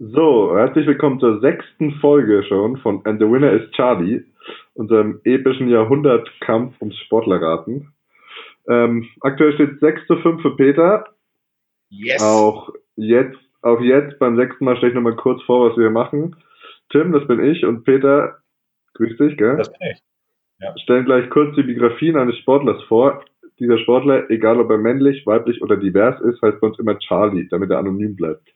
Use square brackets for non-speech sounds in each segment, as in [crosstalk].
So, herzlich willkommen zur sechsten Folge schon von And the Winner is Charlie, unserem epischen Jahrhundertkampf ums Sportlerraten. Ähm, aktuell steht 6 zu 5 für Peter. Yes. Auch jetzt, auch jetzt beim sechsten Mal stelle ich nochmal kurz vor, was wir machen. Tim, das bin ich und Peter, grüß dich, gell? Das bin ich. Ja. Stellen gleich kurz die Biografien eines Sportlers vor. Dieser Sportler, egal ob er männlich, weiblich oder divers ist, heißt bei uns immer Charlie, damit er anonym bleibt.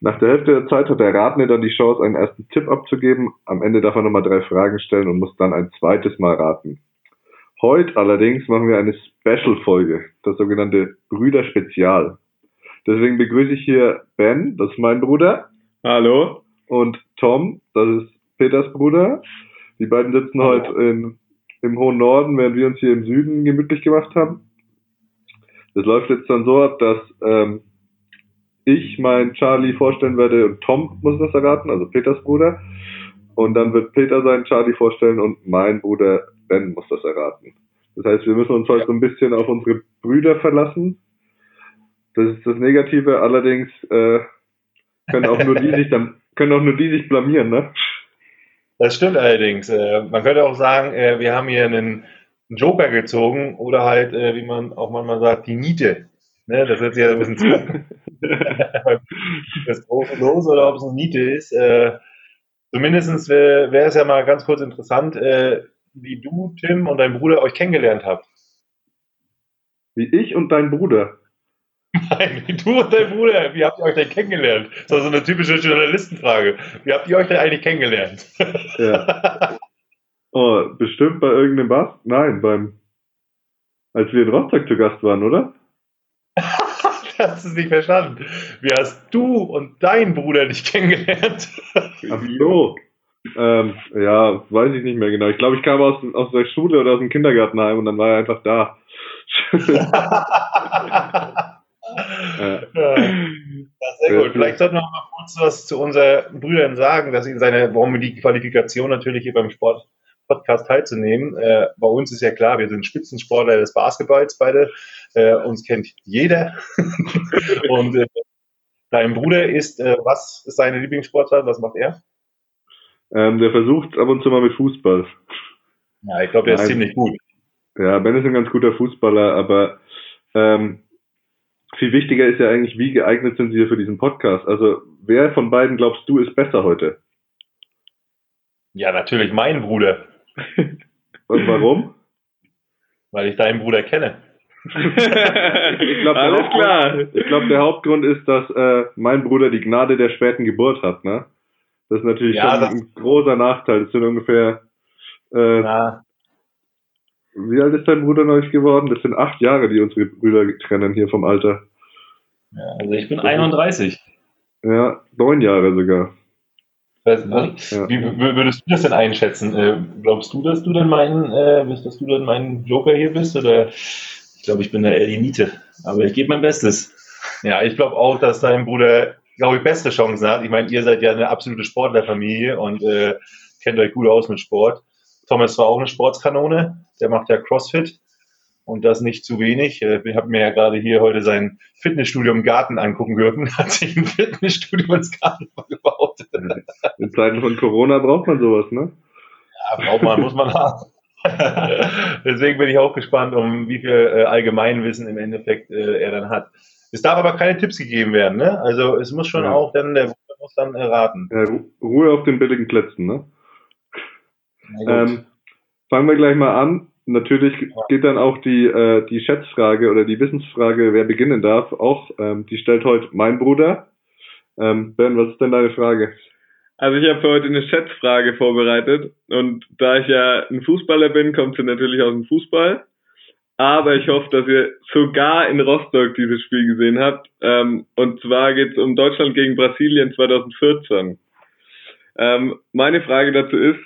Nach der Hälfte der Zeit hat der Ratende dann die Chance, einen ersten Tipp abzugeben. Am Ende darf er nochmal drei Fragen stellen und muss dann ein zweites Mal raten. Heute allerdings machen wir eine Special-Folge, das sogenannte Brüder-Spezial. Deswegen begrüße ich hier Ben, das ist mein Bruder. Hallo. Und Tom, das ist Peters Bruder. Die beiden sitzen Hallo. heute in, im hohen Norden, während wir uns hier im Süden gemütlich gemacht haben. Das läuft jetzt dann so ab, dass ähm, ich meinen Charlie vorstellen werde und Tom muss das erraten, also Peters Bruder. Und dann wird Peter seinen Charlie vorstellen und mein Bruder Ben muss das erraten. Das heißt, wir müssen uns heute so ein bisschen auf unsere Brüder verlassen. Das ist das Negative, allerdings äh, können auch nur die [laughs] sich dann können auch nur die sich blamieren, ne? Das stimmt allerdings. Äh, man könnte auch sagen, äh, wir haben hier einen Joker gezogen oder halt, äh, wie man auch manchmal sagt, die Niete. Ne, das hört sich ja ein bisschen zu. [laughs] das große Los oder ob es eine Niete ist. Äh, Zumindest wäre wär es ja mal ganz kurz interessant, äh, wie du, Tim und dein Bruder euch kennengelernt habt. Wie ich und dein Bruder. Nein, wie du und dein Bruder, wie habt ihr euch denn kennengelernt? Das ist also eine typische Journalistenfrage. Wie habt ihr euch denn eigentlich kennengelernt? Ja. [laughs] Oh, bestimmt bei irgendeinem Bass? Nein, beim als wir in Rostock zu Gast waren, oder? Du hast es nicht verstanden. Wie hast du und dein Bruder dich kennengelernt? Ach so. Ähm, ja, weiß ich nicht mehr genau. Ich glaube, ich kam aus, aus der Schule oder aus dem Kindergarten heim und dann war er einfach da. [laughs] ja. Ja, sehr gut. Vielleicht sollten wir mal kurz was zu unseren Brüdern sagen, dass ihnen seine, warum wir die Qualifikation natürlich hier beim Sport Podcast teilzunehmen. Äh, bei uns ist ja klar, wir sind Spitzensportler des Basketballs beide. Äh, uns kennt jeder. [laughs] Und äh, dein Bruder ist, äh, was ist seine Lieblingssportart? Was macht er? Ähm, der versucht ab und zu mal mit Fußball. Ja, ich glaube, der ist Nein. ziemlich gut. Ja, Ben ist ein ganz guter Fußballer, aber ähm, viel wichtiger ist ja eigentlich, wie geeignet sind sie für diesen Podcast? Also, wer von beiden glaubst du ist besser heute? Ja, natürlich mein Bruder, Und warum? weil ich deinen Bruder kenne. ich glaube, der, Alles Hauptgrund- klar. ich glaub, der Hauptgrund ist, dass äh, mein Bruder die Gnade der späten Geburt hat, ne? Das ist natürlich Ja, schon das- ein großer Nachteil. Das sind ungefähr, äh, Na, wie alt ist dein Bruder neulich geworden? Das sind acht Jahre, die unsere Brüder trennen hier vom Alter. Ja, also ich bin 31. Ja, neun Jahre sogar. Was, Ja. Wie würdest du das denn einschätzen? Äh, glaubst du, dass du denn mein, äh, bist, dass du denn mein Joker hier bist? Oder? Ich glaube, ich bin der Elinite. Aber ich gebe mein Bestes. Ja, ich glaube auch, dass dein Bruder, glaube ich, beste Chancen hat. Ich meine, ihr seid ja eine absolute Sportlerfamilie und äh, kennt euch gut aus mit Sport. Thomas war auch eine Sportskanone, der macht ja CrossFit und das nicht zu wenig. Äh, Wir haben mir ja gerade hier heute sein Fitnessstudio im Garten angucken dürfen. [laughs] Hat sich ein Fitnessstudio ins Garten gebaut. In Zeiten von Corona braucht man sowas, ne? Ja, braucht man, muss man haben. [laughs] Deswegen bin ich auch gespannt, um wie viel äh, Allgemeinwissen im Endeffekt äh, er dann hat. Es darf aber keine Tipps gegeben werden, ne? Also es muss schon Ja. auch dann, der muss dann erraten. Ja, Ruhe auf den billigen Plätzen, ne? Ähm, fangen wir gleich mal an. Natürlich geht dann auch die, äh, die Schätzfrage oder die Wissensfrage, wer beginnen darf, auch. Ähm, die stellt heute mein Bruder. Ähm, ben, was ist denn deine Frage? Also ich habe für heute eine Schätzfrage vorbereitet und da ich ja ein Fußballer bin, kommt sie natürlich aus dem Fußball. Aber ich hoffe, dass ihr sogar in Rostock dieses Spiel gesehen habt. Ähm, und zwar geht es um Deutschland gegen Brasilien 2014. Ähm, meine Frage dazu ist,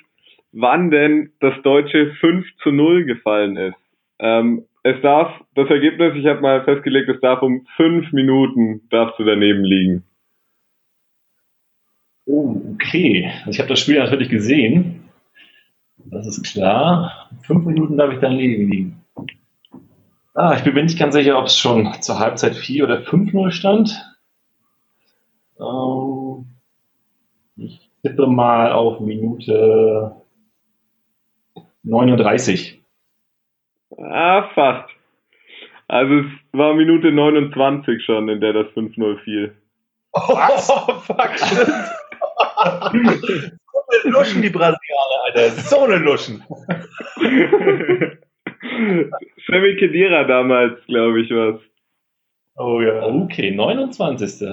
wann denn das deutsche 5 zu 0 gefallen ist. Ähm, es darf, das Ergebnis, ich habe mal festgelegt, es darf um fünf Minuten darfst du daneben liegen. Oh, okay. Also ich habe das Spiel natürlich gesehen. Das ist klar. Fünf Minuten darf ich dann liegen liegen. Ah, ich bin mir nicht ganz sicher, ob es schon zur Halbzeit 4 oder 5-0 stand. Ähm, Ich tippe mal auf Minute 39. Ah, fast. Also es war Minute 29 schon, in der das 5-0 fiel. Was? Oh, [laughs] fuck, stimmt. so eine Luschen, die Brasilianer, Alter. So eine Luschen. [laughs] Sammy Kedira damals, glaube ich, was. Oh ja. Okay, 29.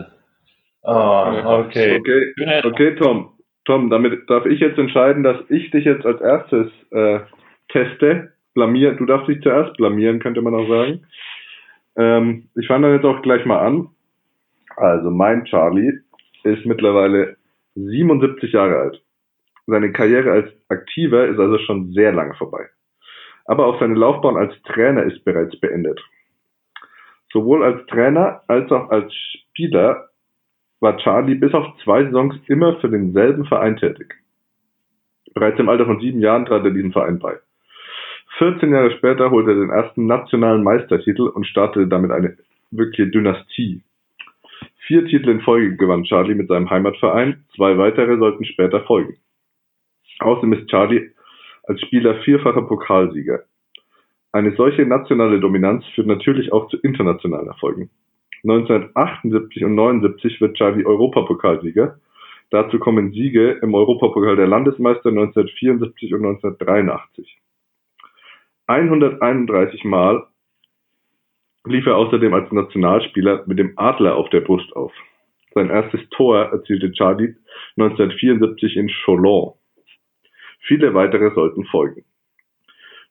Oh, okay. Okay, okay Tom. Tom, damit darf ich jetzt entscheiden, dass ich dich jetzt als erstes äh, teste. Blamier, du darfst dich zuerst blamieren, könnte man auch sagen. Ähm, ich fange dann jetzt auch gleich mal an. Also mein Charlie ist mittlerweile 77 Jahre alt. Seine Karriere als Aktiver ist also schon sehr lange vorbei. Aber auch seine Laufbahn als Trainer ist bereits beendet. Sowohl als Trainer als auch als Spieler war Charlie bis auf zwei Saisons immer für denselben Verein tätig. Bereits im Alter von sieben Jahren trat er diesem Verein bei. 14 Jahre später holte er den ersten nationalen Meistertitel und startete damit eine wirkliche Dynastie. Vier Titel in Folge gewann Charlie mit seinem Heimatverein, zwei weitere sollten später folgen. Außerdem ist Charlie als Spieler vierfacher Pokalsieger. Eine solche nationale Dominanz führt natürlich auch zu internationalen Erfolgen. 1978 und 79 wird Charlie Europapokalsieger. Dazu kommen Siege im Europapokal der Landesmeister 1974 und 1983. 131 Mal lief er außerdem als Nationalspieler mit dem Adler auf der Brust auf. Sein erstes Tor erzielte Charlie 1974 in Cholon. Viele weitere sollten folgen.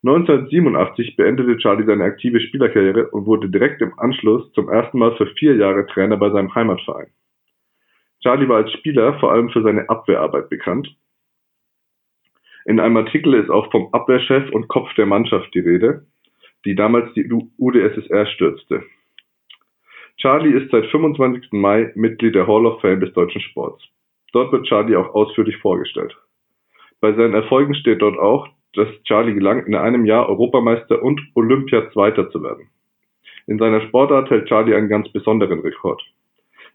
1987 beendete Charlie seine aktive Spielerkarriere und wurde direkt im Anschluss zum ersten Mal für vier Jahre Trainer bei seinem Heimatverein. Charlie war als Spieler vor allem für seine Abwehrarbeit bekannt. In einem Artikel ist auch vom Abwehrchef und Kopf der Mannschaft die Rede, die damals die UdSSR stürzte. Charlie ist seit 25. Mai Mitglied der Hall of Fame des deutschen Sports. Dort wird Charlie auch ausführlich vorgestellt. Bei seinen Erfolgen steht dort auch, dass Charlie gelang, in einem Jahr Europameister und Olympia-Zweiter zu werden. In seiner Sportart hält Charlie einen ganz besonderen Rekord.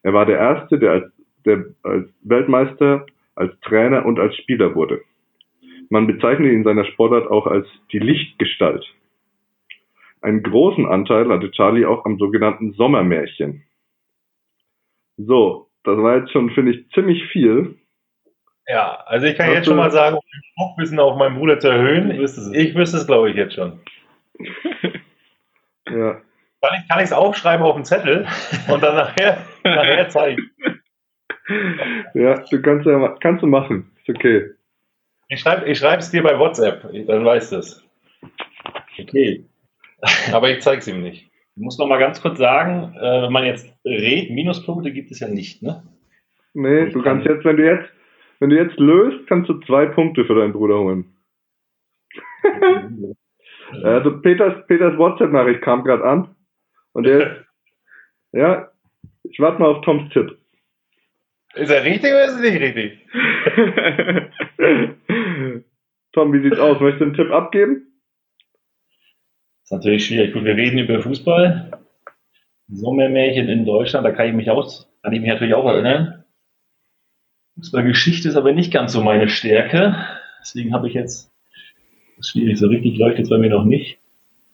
Er war der Erste, der als, der als Weltmeister, als Trainer und als Spieler wurde. Man bezeichnet ihn in seiner Sportart auch als die Lichtgestalt. Einen großen Anteil hatte Charlie auch am sogenannten Sommermärchen. So, das war jetzt schon, finde ich, ziemlich viel. Ja, also ich kann Hast jetzt schon mal sagen, um den Spruchwissen auf meinen Bruder zu erhöhen, ich wüsste es, glaube ich, jetzt schon. [laughs] ja. Kann ich es aufschreiben auf dem Zettel und dann nachher, [laughs] nachher zeigen? Ja, du kannst ja kannst du machen. Ist okay. Ich schreibe ich es dir bei WhatsApp, dann weißt du es. Okay. [laughs] Aber ich zeige es ihm nicht. Ich muss noch mal ganz kurz sagen, äh, wenn man jetzt redet, Minuspunkte gibt es ja nicht, ne? Nee, du kannst jetzt, wenn du jetzt wenn du jetzt löst, kannst du zwei Punkte für deinen Bruder holen. [laughs] also Peters, Peters WhatsApp-Nachricht kam gerade an. Und der [laughs] ja, ich warte mal auf Toms Tipp. Ist er richtig oder ist er nicht richtig? [laughs] Tom, wie sieht's aus? Möchtest du einen Tipp abgeben? Das ist natürlich schwierig. Gut, wir reden über Fußball. Sommermärchen in Deutschland, da kann ich mich aus, kann ich mich natürlich auch erinnern. Fußballgeschichte ist aber nicht ganz so meine Stärke. Deswegen habe ich jetzt, das ist schwierig, so richtig leuchtet es bei mir noch nicht.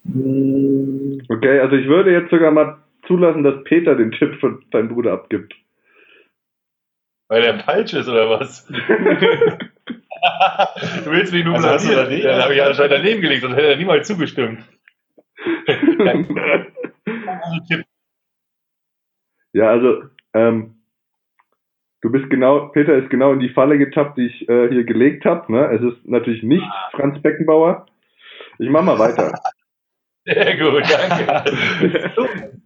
Hm. Okay, also ich würde jetzt sogar mal zulassen, dass Peter den Tipp von deinem Bruder abgibt. Weil er falsch ist, oder was? [laughs] du willst mich nur also hast du daneben? Dann habe ich anscheinend daneben gelegt, sonst hätte er niemals zugestimmt. [laughs] ja, also ähm, Du bist genau, Peter ist genau in die Falle getappt, die ich äh, hier gelegt habe. Ne? Es ist natürlich nicht Franz Beckenbauer. Ich mache mal weiter. [laughs] Sehr gut, danke. [laughs]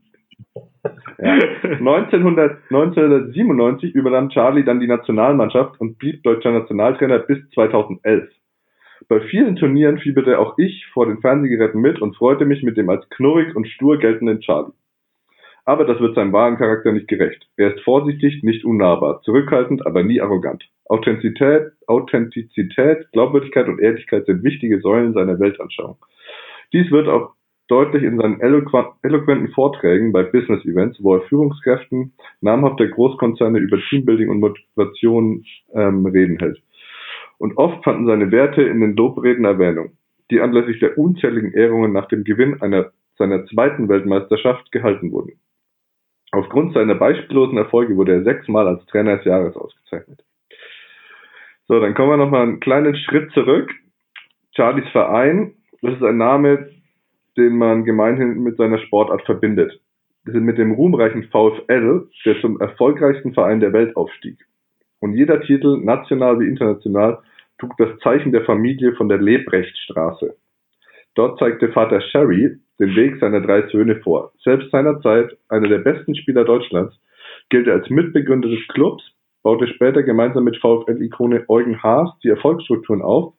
ja. 1900, 1997 übernahm Charlie dann die Nationalmannschaft und blieb deutscher Nationaltrainer bis 2011. Bei vielen Turnieren fieberte auch ich vor den Fernsehgeräten mit und freute mich mit dem als knurrig und stur geltenden Charlie. Aber das wird seinem wahren Charakter nicht gerecht. Er ist vorsichtig, nicht unnahbar, zurückhaltend, aber nie arrogant. Authentizität, Authentizität, Glaubwürdigkeit und Ehrlichkeit sind wichtige Säulen seiner Weltanschauung. Dies wird auch deutlich in seinen eloquenten Vorträgen bei Business-Events, wo er Führungskräften namhafter Großkonzerne über Teambuilding und Motivation ähm, Reden hält. Und oft fanden seine Werte in den Lobreden Erwähnung, die anlässlich der unzähligen Ehrungen nach dem Gewinn einer, seiner zweiten Weltmeisterschaft gehalten wurden. Aufgrund seiner beispiellosen Erfolge wurde er sechsmal als Trainer des Jahres ausgezeichnet. So, dann kommen wir nochmal einen kleinen Schritt zurück. Charlies Verein, das ist ein Name, den man gemeinhin mit seiner Sportart verbindet. Das ist mit dem ruhmreichen VfL, der zum erfolgreichsten Verein der Welt aufstieg. Und jeder Titel, national wie international, trug das Zeichen der Familie von der Lebrechtstraße. Dort zeigte Vater Sherry den Weg seiner drei Söhne vor. Selbst seinerzeit einer der besten Spieler Deutschlands, gilt er als Mitbegründer des Clubs, baute später gemeinsam mit VfL-Ikone Eugen Haas die Erfolgsstrukturen auf.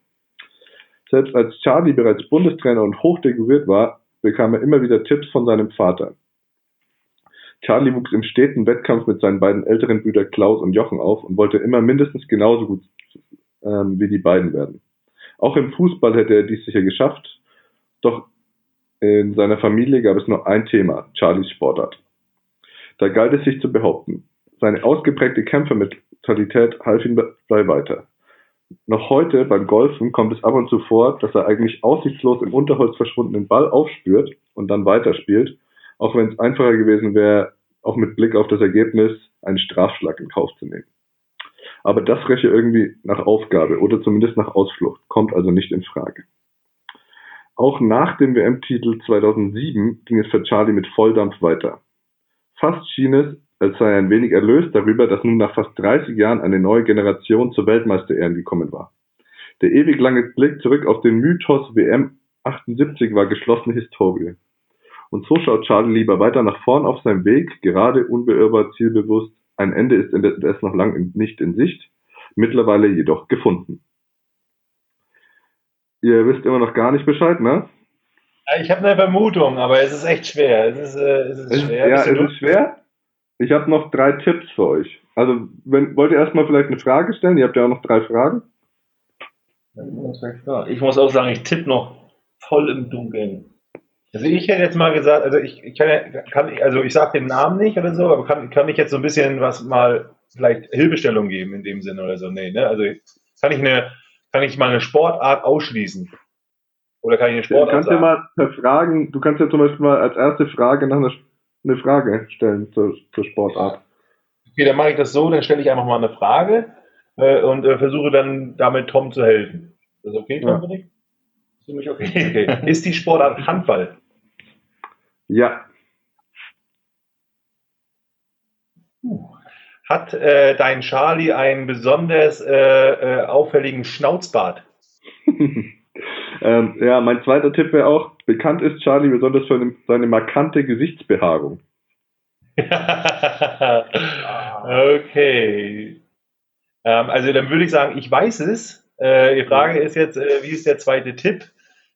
Selbst als Charlie bereits Bundestrainer und hochdekoriert war, bekam er immer wieder Tipps von seinem Vater. Charlie wuchs im steten Wettkampf mit seinen beiden älteren Brüdern Klaus und Jochen auf und wollte immer mindestens genauso gut ähm, wie die beiden werden. Auch im Fußball hätte er dies sicher geschafft, doch in seiner Familie gab es nur ein Thema, Charlies Sportart. Da galt es sich zu behaupten. Seine ausgeprägte Kämpfermentalität half ihm dabei weiter. Noch heute beim Golfen kommt es ab und zu vor, dass er eigentlich aussichtslos im Unterholz verschwundenen Ball aufspürt und dann weiterspielt, auch wenn es einfacher gewesen wäre, auch mit Blick auf das Ergebnis einen Strafschlag in Kauf zu nehmen. Aber das räche irgendwie nach Aufgabe oder zumindest nach Ausflucht, kommt also nicht in Frage. Auch nach dem WM-Titel 2007 ging es für Charlie mit Volldampf weiter. Fast schien es, als sei er ein wenig erlöst darüber, dass nun nach fast 30 Jahren eine neue Generation zur Weltmeisterehren gekommen war. Der ewig lange Blick zurück auf den Mythos WM 78 war geschlossene Historie. Und so schaut Charlie lieber weiter nach vorn auf seinem Weg, gerade unbeirrbar zielbewusst, ein Ende ist indes noch lang nicht in Sicht, mittlerweile jedoch gefunden. Ihr wisst immer noch gar nicht Bescheid, ne? Ich habe eine Vermutung, aber es ist echt schwer. Es ist, äh, es ist schwer. Ja, es ist schwer. Ich habe noch drei Tipps für euch. Also, wenn, wollt ihr erstmal vielleicht eine Frage stellen? Ihr habt ja auch noch drei Fragen. Ich muss auch sagen, ich tippe noch voll im Dunkeln. Also ich hätte jetzt mal gesagt, also ich, ich kann, kann also ich sage den Namen nicht oder so, aber kann, kann ich jetzt so ein bisschen was mal vielleicht Hilfestellung geben in dem Sinne oder so? Nee, ne? Also kann ich eine, kann ich mal eine Sportart ausschließen? Oder kann ich eine Sportart Du kannst sagen? ja mal Fragen, du kannst ja zum Beispiel mal als erste Frage nach einer eine Frage stellen zur, zur Sportart. Okay, dann mache ich das so, dann stelle ich einfach mal eine Frage äh, und äh, versuche dann damit Tom zu helfen. Ist das okay, Tom, Ja. Ist okay. [laughs] okay. Ist die Sportart Handball? Ja, Hat äh, dein Charlie einen besonders äh, äh, auffälligen Schnauzbart? [laughs] ähm, ja, mein zweiter Tipp wäre auch, bekannt ist Charlie besonders für eine- seine markante Gesichtsbehaarung. [laughs] okay. Ähm, also dann würde ich sagen, ich weiß es. Äh, die Frage ist jetzt, äh, wie ist der zweite Tipp?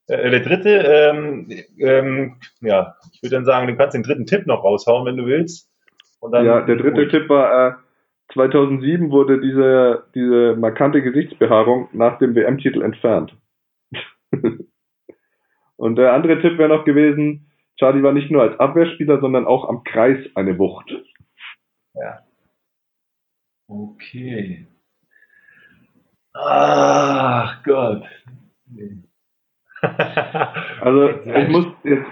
Äh, der dritte, ähm, ähm, ja, ich würde dann sagen, du kannst den dritten Tipp noch raushauen, wenn du willst. Ja, der dritte Tipp war, äh, 2007 wurde diese, diese markante Gesichtsbehaarung nach dem WM-Titel entfernt. [laughs] Und der andere Tipp wäre noch gewesen, Charlie war nicht nur als Abwehrspieler, sondern auch am Kreis eine Wucht. Okay. Ach Gott. Also ich muss jetzt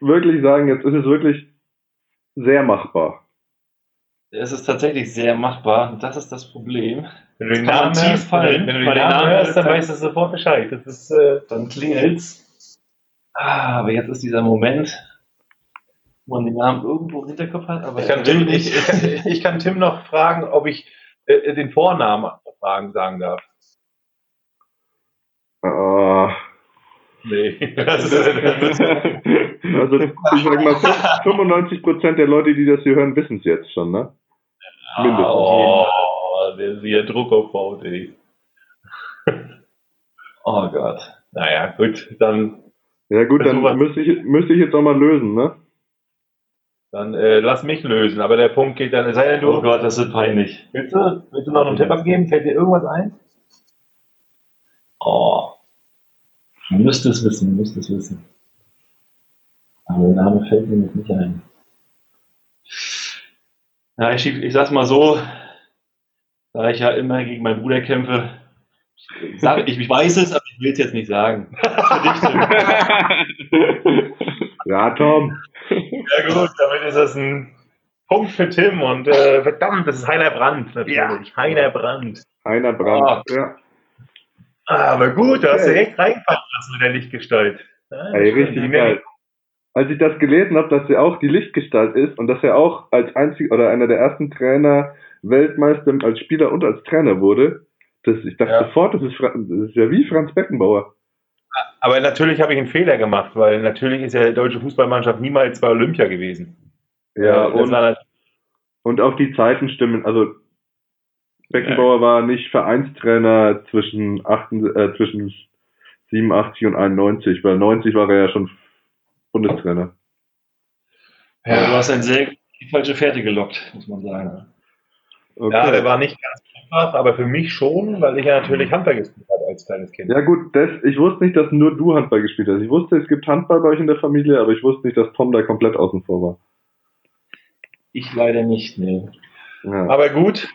wirklich sagen, jetzt ist es wirklich sehr machbar. Es ist tatsächlich sehr machbar. Das ist das Problem. Wenn du den Namen tief hörst, fallen. wenn du den Namen hörst, dann weißt du sofort Bescheid. Das ist, äh, Dann klingelt's. Ah, aber jetzt ist dieser Moment, wo man den Namen irgendwo im Hinterkopf hat, aber ich, kann Tim, ich, [laughs] ich, kann, ich kann Tim noch fragen, ob ich äh, den Vornamen fragen sagen darf. Ah. Nee. [laughs] [laughs] Das ist, also ich sag mal, 95% der Leute, die das hier hören, wissen es jetzt schon, ne? Mindestens. oh, der ist hier Druck aufbaut, ey. [laughs] Oh Gott. Naja, gut, dann, Ja gut, dann müsste ich, müsste ich jetzt auch mal lösen, ne? dann äh, lass mich lösen. Aber der Punkt geht dann, es sei denn, du, Oh Gott, das wird peinlich. willst, du, willst du noch einen Tipp abgeben? Fällt dir irgendwas ein? Oh. Du müsst es wissen, du müsst es wissen. Aber der Name fällt mir nicht ein. Ja, ich, ich sag's mal so, da ich ja immer gegen meinen Bruder kämpfe, sag, ich, ich weiß es, aber ich will es jetzt nicht sagen. [laughs] ja, Tom. Ja gut, damit ist das ein Punkt für Tim und äh, verdammt, das ist Heiner Brandt natürlich. Ja. Heiner Brandt. Heiner Brandt, oh. ja. Aber gut, du hast direkt reingefallen lassen mit der Lichtgestalt. Ja, Ey, richtig geil. Als ich das gelesen habe, dass er auch die Lichtgestalt ist und dass er auch als einzig oder einer der ersten Trainer Weltmeister als Spieler und als Trainer wurde, das, ich dachte ja. sofort, das ist, das ist ja wie Franz Beckenbauer. Aber natürlich habe ich einen Fehler gemacht, weil natürlich ist ja die deutsche Fußballmannschaft niemals bei Olympia gewesen. Ja, und, und auch die Zeiten stimmen. Also Beckenbauer ja. war nicht Vereinstrainer zwischen, 8, äh, zwischen 87 und 91, weil 90 war er ja schon Bundestrainer. Ja, du hast ein sehr die falsche Fährte gelockt, muss man sagen. Okay. Ja, der war nicht ganz einfach, aber für mich schon, weil ich ja natürlich Handball gespielt habe als kleines Kind. Ja gut, das, ich wusste nicht, dass nur du Handball gespielt hast. Ich wusste, es gibt Handball bei euch in der Familie, aber ich wusste nicht, dass Tom da komplett außen vor war. Ich leider nicht, nee. Ja. Aber gut,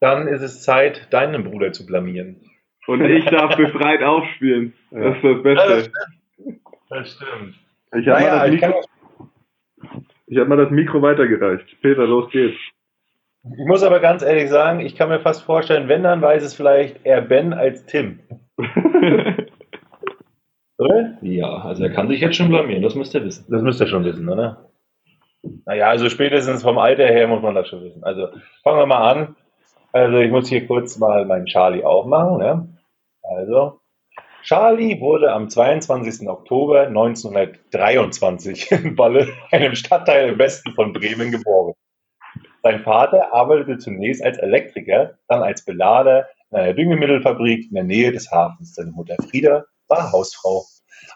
dann ist es Zeit, deinen Bruder zu blamieren. Und ich darf befreit aufspielen. Das ist das Beste. Das stimmt. Das stimmt. Ich habe naja, mal, das Mikro, ich hab mal das Mikro weitergereicht. Peter, los geht's. Ich muss aber ganz ehrlich sagen, ich kann mir fast vorstellen, wenn, dann weiß es vielleicht eher Ben als Tim. [laughs] oder? Ja, also er kann sich jetzt schon blamieren, das müsst ihr wissen. Das müsst ihr schon wissen, oder? Naja, also spätestens vom Alter her muss man das schon wissen. Also fangen wir mal an. Also ich muss hier kurz mal meinen Charlie aufmachen. Ne? Also, Charlie wurde am 22. Oktober 1923 in Balle, einem Stadtteil im Westen von Bremen, geboren. Sein Vater arbeitete zunächst als Elektriker, dann als Belader in einer Düngemittelfabrik in der Nähe des Hafens. Seine Mutter Frieda war Hausfrau.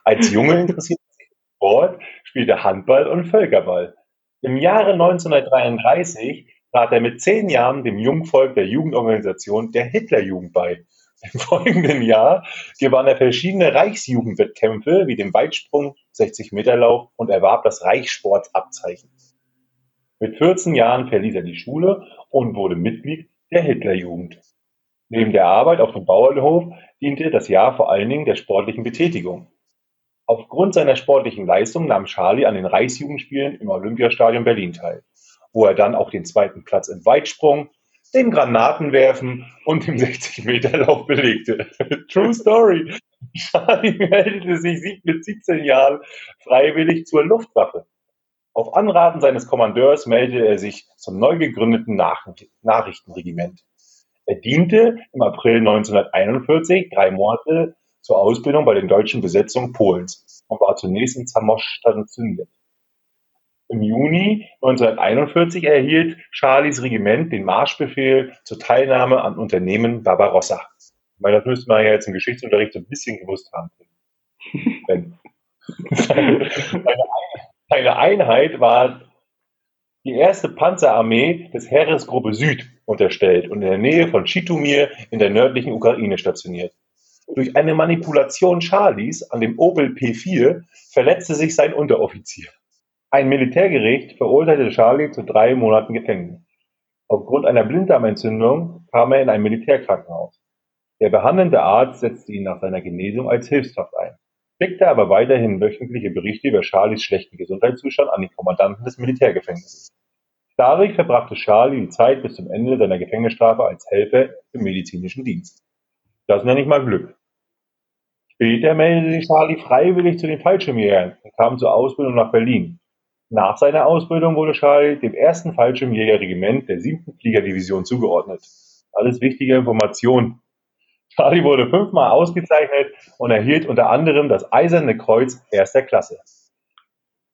Als Junge interessierte sich Sport, spielte Handball und Völkerball. Im Jahre 1933 trat er mit zehn Jahren dem Jungvolk der Jugendorganisation der Hitlerjugend bei. Im [laughs] folgenden Jahr gewann er verschiedene Reichsjugendwettkämpfe wie den Weitsprung, 60-Meter-Lauf und erwarb das Reichssportabzeichen. Mit 14 Jahren verließ er die Schule und wurde Mitglied der Hitlerjugend. Neben der Arbeit auf dem Bauernhof diente das Jahr vor allen Dingen der sportlichen Betätigung. Aufgrund seiner sportlichen Leistung nahm Charlie an den Reichsjugendspielen im Olympiastadion Berlin teil, wo er dann auch den zweiten Platz im Weitsprung, dem Granatenwerfen und dem 60-Meter-Lauf belegte. [laughs] True Story. Charlie meldete sich mit 17 Jahren freiwillig zur Luftwaffe. Auf Anraten seines Kommandeurs meldete er sich zum neu gegründeten Nachrichtenregiment. Er diente im April 1941 drei Monate zur Ausbildung bei den deutschen Besetzungen Polens und war zunächst in Zamość stationiert. Im Juni 1941 erhielt Charlies Regiment den Marschbefehl zur Teilnahme an Unternehmen Barbarossa. Ich meine, das müsste man ja jetzt im Geschichtsunterricht so ein bisschen gewusst haben. [laughs] seine, seine Einheit war die erste Panzerarmee des Heeresgruppe Süd unterstellt und in der Nähe von Schitomir in der nördlichen Ukraine stationiert. Durch eine Manipulation Charlies an dem Opel P4 verletzte sich sein Unteroffizier. Ein Militärgericht verurteilte Charlie zu drei Monaten Gefängnis. Aufgrund einer Blinddarmentzündung kam er in ein Militärkrankenhaus. Der behandelnde Arzt setzte ihn nach seiner Genesung als Hilfskraft ein, schickte aber weiterhin wöchentliche Berichte über Charlies schlechten Gesundheitszustand an den Kommandanten des Militärgefängnisses. Dadurch verbrachte Charlie die Zeit bis zum Ende seiner Gefängnisstrafe als Helfer im medizinischen Dienst. Das nenne ich mal Glück. Später meldete sich Charlie freiwillig zu den Fallschirmjägern und kam zur Ausbildung nach Berlin. Nach seiner Ausbildung wurde Charlie dem ersten Fallschirmjägerregiment der siebten Fliegerdivision zugeordnet. Alles wichtige Informationen. Charlie wurde fünfmal ausgezeichnet und erhielt unter anderem das Eiserne Kreuz erster Klasse.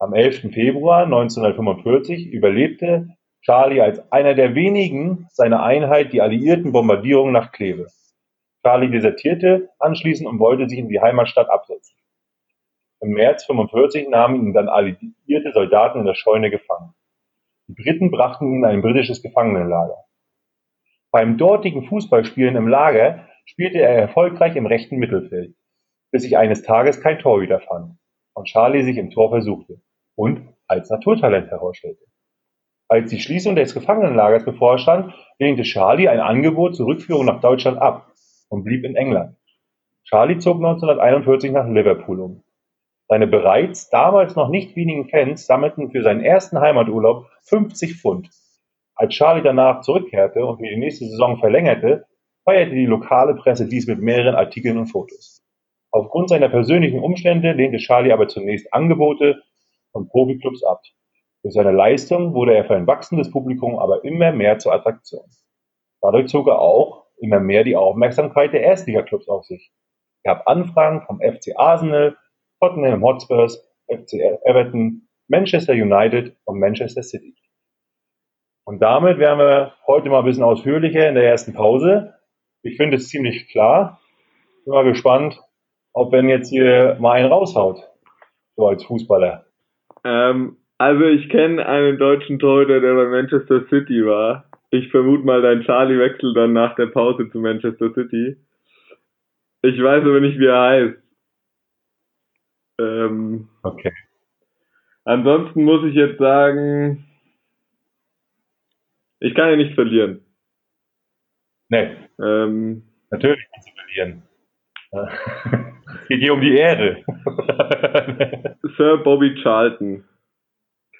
Am 11. Februar 1945 überlebte Charlie als einer der wenigen seiner Einheit die alliierten Bombardierungen nach Kleve. Charlie desertierte anschließend und wollte sich in die Heimatstadt absetzen. Im März 45 nahmen ihn dann alliierte Soldaten in der Scheune gefangen. Die Briten brachten ihn in ein britisches Gefangenenlager. Beim dortigen Fußballspielen im Lager spielte er erfolgreich im rechten Mittelfeld, bis sich eines Tages kein Torhüter fand und Charlie sich im Tor versuchte. und als Naturtalent herausstellte. Als die Schließung des Gefangenenlagers bevorstand, lehnte Charlie ein Angebot zur Rückführung nach Deutschland ab und blieb in England. Charlie zog 1941 nach Liverpool um. Seine bereits damals noch nicht wenigen Fans sammelten für seinen ersten Heimaturlaub 50 Pfund. Als Charlie danach zurückkehrte und für die nächste Saison verlängerte, feierte die lokale Presse dies mit mehreren Artikeln und Fotos. Aufgrund seiner persönlichen Umstände lehnte Charlie aber zunächst Angebote von Profiklubs ab. Durch seine Leistung wurde er für ein wachsendes Publikum aber immer mehr zur Attraktion. Dadurch zog er auch immer mehr die Aufmerksamkeit der Erstligaklubs auf sich. Er gab Anfragen vom FC Arsenal, Tottenham Hotspurs, FC Everton, Manchester United und Manchester City. Und damit wären wir heute mal ein bisschen ausführlicher in der ersten Pause. Ich finde es ziemlich klar. Bin mal gespannt, ob Ben jetzt hier mal einen raushaut. So als Fußballer. Ähm, also ich kenne einen deutschen Torhüter, der bei Manchester City war. Ich vermute mal, dein Charlie wechselt dann nach der Pause zu Manchester City. Ich weiß aber nicht, wie er heißt. Ähm, okay. Ansonsten muss ich jetzt sagen, ich kann ja nicht verlieren. Nee. Ähm, Natürlich kannst du verlieren. es geht hier um die Ehre. [laughs] Sir Bobby Charlton.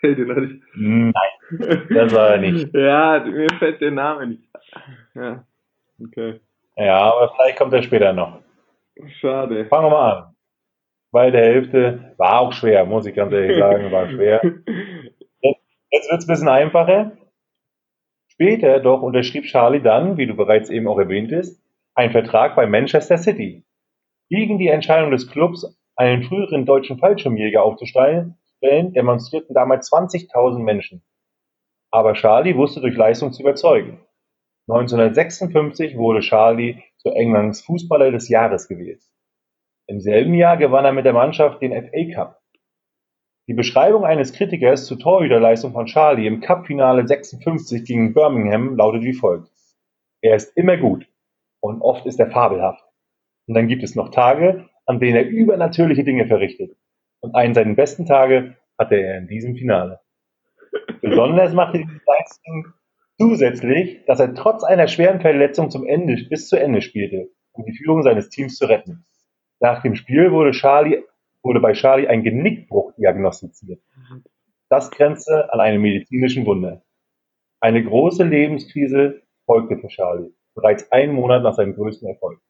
Den hatte ich. Nein, das war er nicht. [laughs] ja, mir fällt der Name nicht. Ja, okay. Ja, aber vielleicht kommt er später noch. Schade. Fangen wir mal an. Bei der Hälfte war auch schwer, muss ich ganz ehrlich sagen, war schwer. [laughs] Jetzt wird es ein bisschen einfacher. Später doch unterschrieb Charlie dann, wie du bereits eben auch erwähntest, einen Vertrag bei Manchester City. Gegen die Entscheidung des Clubs, einen früheren deutschen Fallschirmjäger aufzustellen, demonstrierten damals 20.000 Menschen. Aber Charlie wusste durch Leistung zu überzeugen. 1956 wurde Charlie zu Englands Fußballer des Jahres gewählt. Im selben Jahr gewann er mit der Mannschaft den FA Cup. Die Beschreibung eines Kritikers zur Torhüterleistung von Charlie im Cup-Finale 56 gegen Birmingham lautet wie folgt: Er ist immer gut und oft ist er fabelhaft. Und dann gibt es noch Tage, an denen er übernatürliche Dinge verrichtet. Und einen seiner besten Tage hatte er in diesem Finale. Besonders machte die Leistung zusätzlich, dass er trotz einer schweren Verletzung zum Ende, bis zu Ende spielte, um die Führung seines Teams zu retten. Nach dem Spiel wurde Charlie wurde bei Charlie ein Genickbruch diagnostiziert. Das grenzte an einem medizinischen Wunder. Eine große Lebenskrise folgte für Charlie, bereits einen Monat nach seinem größten Erfolg.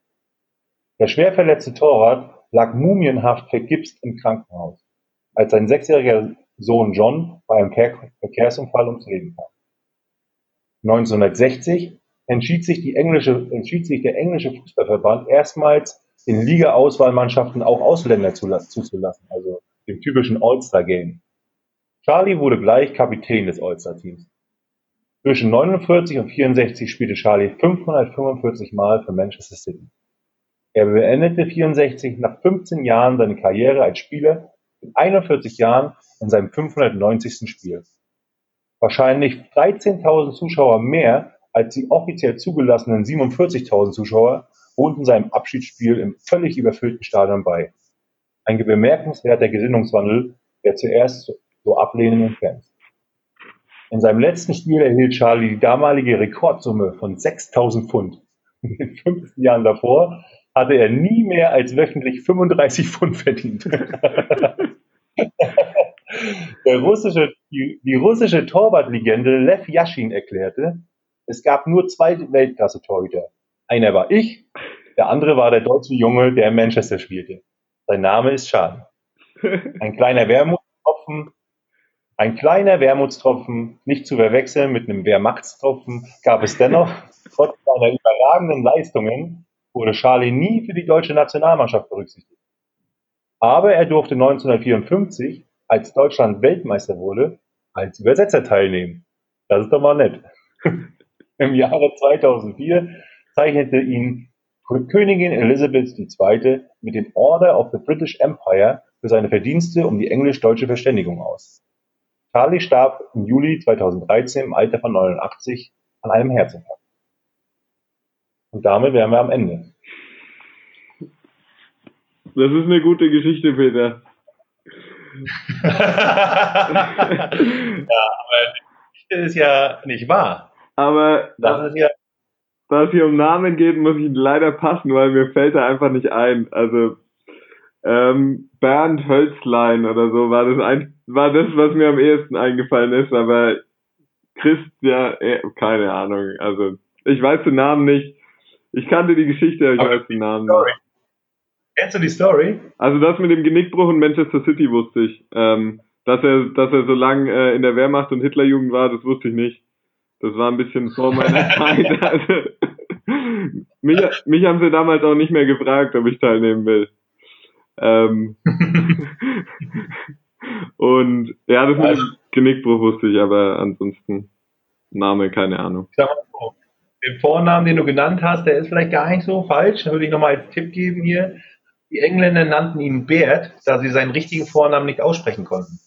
Der schwer verletzte Torwart lag mumienhaft vergipst im Krankenhaus, als sein sechsjähriger Sohn John bei einem Verkehrsunfall ums Leben kam. 1960 entschied sich, die englische, entschied sich der englische Fußballverband erstmals in Liga-Auswahlmannschaften auch Ausländer zuzulassen, also dem typischen All-Star-Game. Charlie wurde gleich Kapitän des All-Star-Teams. Zwischen 49 und 64 spielte Charlie 545 Mal für Manchester City. Er beendete 64 nach 15 Jahren seine Karriere als Spieler mit 41 Jahren in seinem 590. Spiel. Wahrscheinlich 13.000 Zuschauer mehr als die offiziell zugelassenen 47.000 Zuschauer wohnten seinem Abschiedsspiel im völlig überfüllten Stadion bei. Ein bemerkenswerter Gesinnungswandel der zuerst so ablehnenden Fans. In seinem letzten Spiel erhielt Charlie die damalige Rekordsumme von 6000 Pfund. In den 15 Jahren davor hatte er nie mehr als wöchentlich 35 Pfund verdient. [laughs] Russische, die, die russische Torwartlegende Lev Yashin erklärte, es gab nur zwei Weltklasse-Torhüter. Einer war ich, der andere war der deutsche Junge, der in Manchester spielte. Sein Name ist Charlie. [laughs] Ein kleiner Wermutstropfen, ein kleiner Wermutstropfen, nicht zu verwechseln mit einem Wehrmachtstropfen, gab es dennoch, trotz seiner überragenden Leistungen, wurde Charlie nie für die deutsche Nationalmannschaft berücksichtigt. Aber er durfte 1954, als Deutschland Weltmeister wurde, als Übersetzer teilnehmen. Das ist doch mal nett. [laughs] Im Jahre 2004 zeichnete ihn Königin Elizabeth II. mit dem Order of the British Empire für seine Verdienste um die englisch-deutsche Verständigung aus. Charlie starb im Juli 2013 im Alter von 89 an einem Herzinfarkt. Und damit wären wir am Ende. Das ist eine gute Geschichte, Peter. [laughs] ja, aber die Geschichte ist ja nicht wahr. Aber Das ist ja, da es hier um Namen geht, muss ich leider passen, weil mir fällt er einfach nicht ein. Also ähm, Bernd Hölzlein oder so war das ein, war das, was mir am ehesten eingefallen ist, aber Christian, eh, keine Ahnung. Also ich weiß den Namen nicht. Ich kannte die Geschichte, aber ich weiß den Namen nicht. kennst du die Story? Also das mit dem Genickbruch in Manchester City wusste ich. Ähm, dass er, dass er so lang äh, in der Wehrmacht und Hitlerjugend war, das wusste ich nicht. Das war ein bisschen vor meiner [laughs] Zeit. Also, mich, mich haben sie damals auch nicht mehr gefragt, ob ich teilnehmen will. Ähm, [laughs] und ja, das mit Also- dem Genickbruch wusste ich, aber ansonsten Name, keine Ahnung. Ich sag mal so, den Vornamen, den du genannt hast, der ist vielleicht gar nicht so falsch. Da würde ich nochmal als Tipp geben hier. Die Engländer nannten ihn Bert, da sie seinen richtigen Vornamen nicht aussprechen konnten.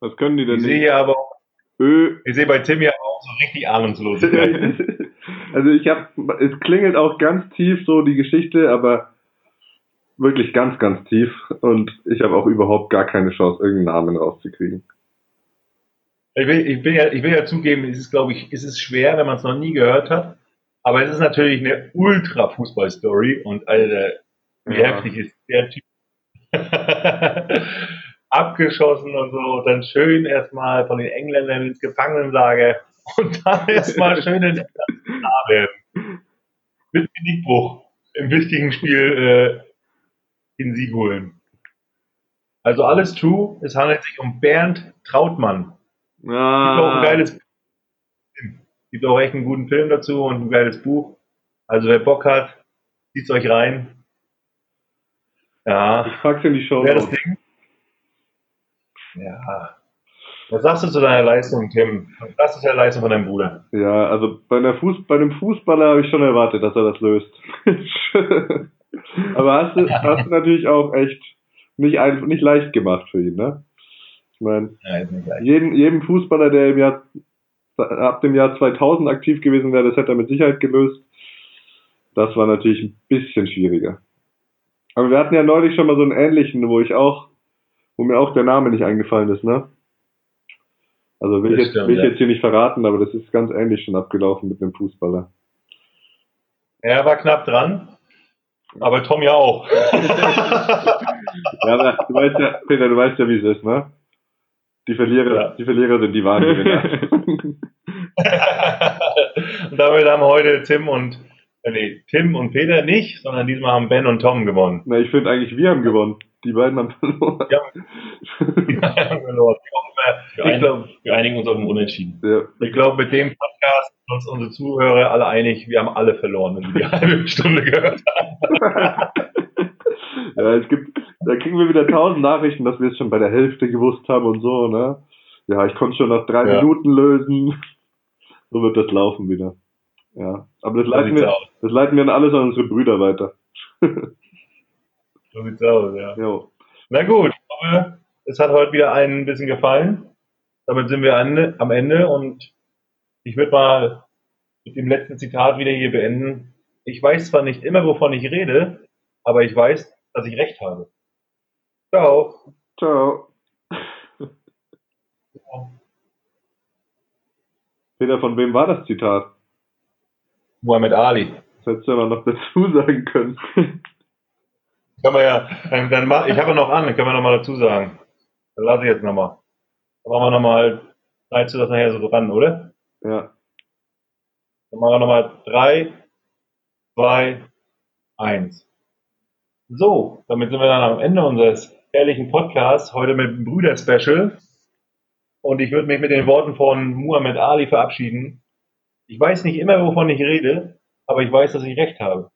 Was können die denn Ich sehe nicht? hier aber, Ö, ich sehe bei Tim ja auch so richtig Ahnungslosigkeit. [laughs] also ich habe, es klingelt auch ganz tief so die Geschichte, aber wirklich ganz, ganz tief und ich habe auch überhaupt gar keine Chance, irgendeinen Namen rauszukriegen. Ich will, ich will, ja, ich will ja zugeben, es ist, glaube ich, es ist schwer, wenn man es noch nie gehört hat. Aber es ist natürlich eine Ultra-Fußball-Story und Alter, wie Ja. heftig ist der Typ. [laughs] Abgeschossen und so, dann schön erstmal von den Engländern ins Gefangenenlager und dann [laughs] erstmal schön in werden. Mit Genickbruch im wichtigen Spiel äh, den Sieg holen. Also alles true, es handelt sich um Bernd Trautmann. Gibt auch ein ah, geiles Gibt auch echt einen guten Film dazu und ein geiles Buch. Also wer Bock hat, zieht's euch rein. Ja, Ich pack's in die Show. wer das Ding? Ja. Was sagst du zu deiner Leistung, Tim? Was ist der Leistung von deinem Bruder? Ja, also bei, einer Fuß, bei einem Fußballer habe ich schon erwartet, dass er das löst. [laughs] Aber hast du, [laughs] hast du natürlich auch echt nicht, ein, nicht leicht gemacht für ihn, ne? Ich meine, Ja, jeden, jedem Fußballer, der im Jahr, ab dem Jahr 2000 aktiv gewesen wäre, das hätte er mit Sicherheit gelöst. Das war natürlich ein bisschen schwieriger. Aber wir hatten ja neulich schon mal so einen ähnlichen, wo ich auch, wo mir auch der Name nicht eingefallen ist, ne? Also will ich, Das jetzt, stimmt, will ich ja. jetzt hier nicht verraten, aber das ist ganz ähnlich schon abgelaufen mit einem Fußballer. Er war knapp dran, aber Tom ja auch. [laughs] Ja, aber du weißt ja, Peter, du weißt ja, wie es ist, ne? Die Verlierer, Ja. die Verlierer sind die wahren Gewinner. [laughs] und damit haben heute Tim und äh, nee, Tim und Peter nicht, sondern diesmal haben Ben und Tom gewonnen. Na, ich finde eigentlich, wir haben gewonnen. Die beiden haben verloren. Ja. Die haben verloren. Wir, Ich ein, glaube, wir einigen uns auf ein Unentschieden. ja. Ich glaube, mit dem Podcast sind uns unsere Zuhörer alle einig, wir haben alle verloren, wenn wir die halbe [laughs] Stunde gehört haben. ja, es gibt, da kriegen wir wieder tausend Nachrichten, dass wir es schon bei der Hälfte gewusst haben und so, ne? Ja, ich konnte schon nach drei Ja. Minuten lösen. So wird das laufen wieder. Ja. Aber das leiten wir, das leiten wir dann alles an unsere Brüder weiter. So sieht's aus, ja. Jo. Na gut, ich hoffe, es hat heute wieder einen ein bisschen gefallen. Damit sind wir an, am Ende und ich würde mal mit dem letzten Zitat wieder hier beenden. Ich weiß zwar nicht immer, wovon ich rede, aber ich weiß, dass ich recht habe. Ciao. Ciao. [laughs] Peter, von wem war das Zitat? Muhammad Ali. Das hättest du ja noch dazu sagen können. [laughs] Können wir ja, ähm, dann mach, ich habe noch an, können wir noch mal dazu sagen. Dann lasse ich jetzt noch mal. Dann machen wir noch mal, schneidest du das nachher so ran, oder? Ja. Dann machen wir noch mal drei, zwei, eins. So, damit sind wir dann am Ende unseres herrlichen Podcasts, heute mit dem Brüder-Special. Und ich würde mich mit den Worten von Muhammad Ali verabschieden. Ich weiß nicht immer, wovon ich rede, aber ich weiß, dass ich recht habe.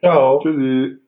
Ciao. Tschüssi.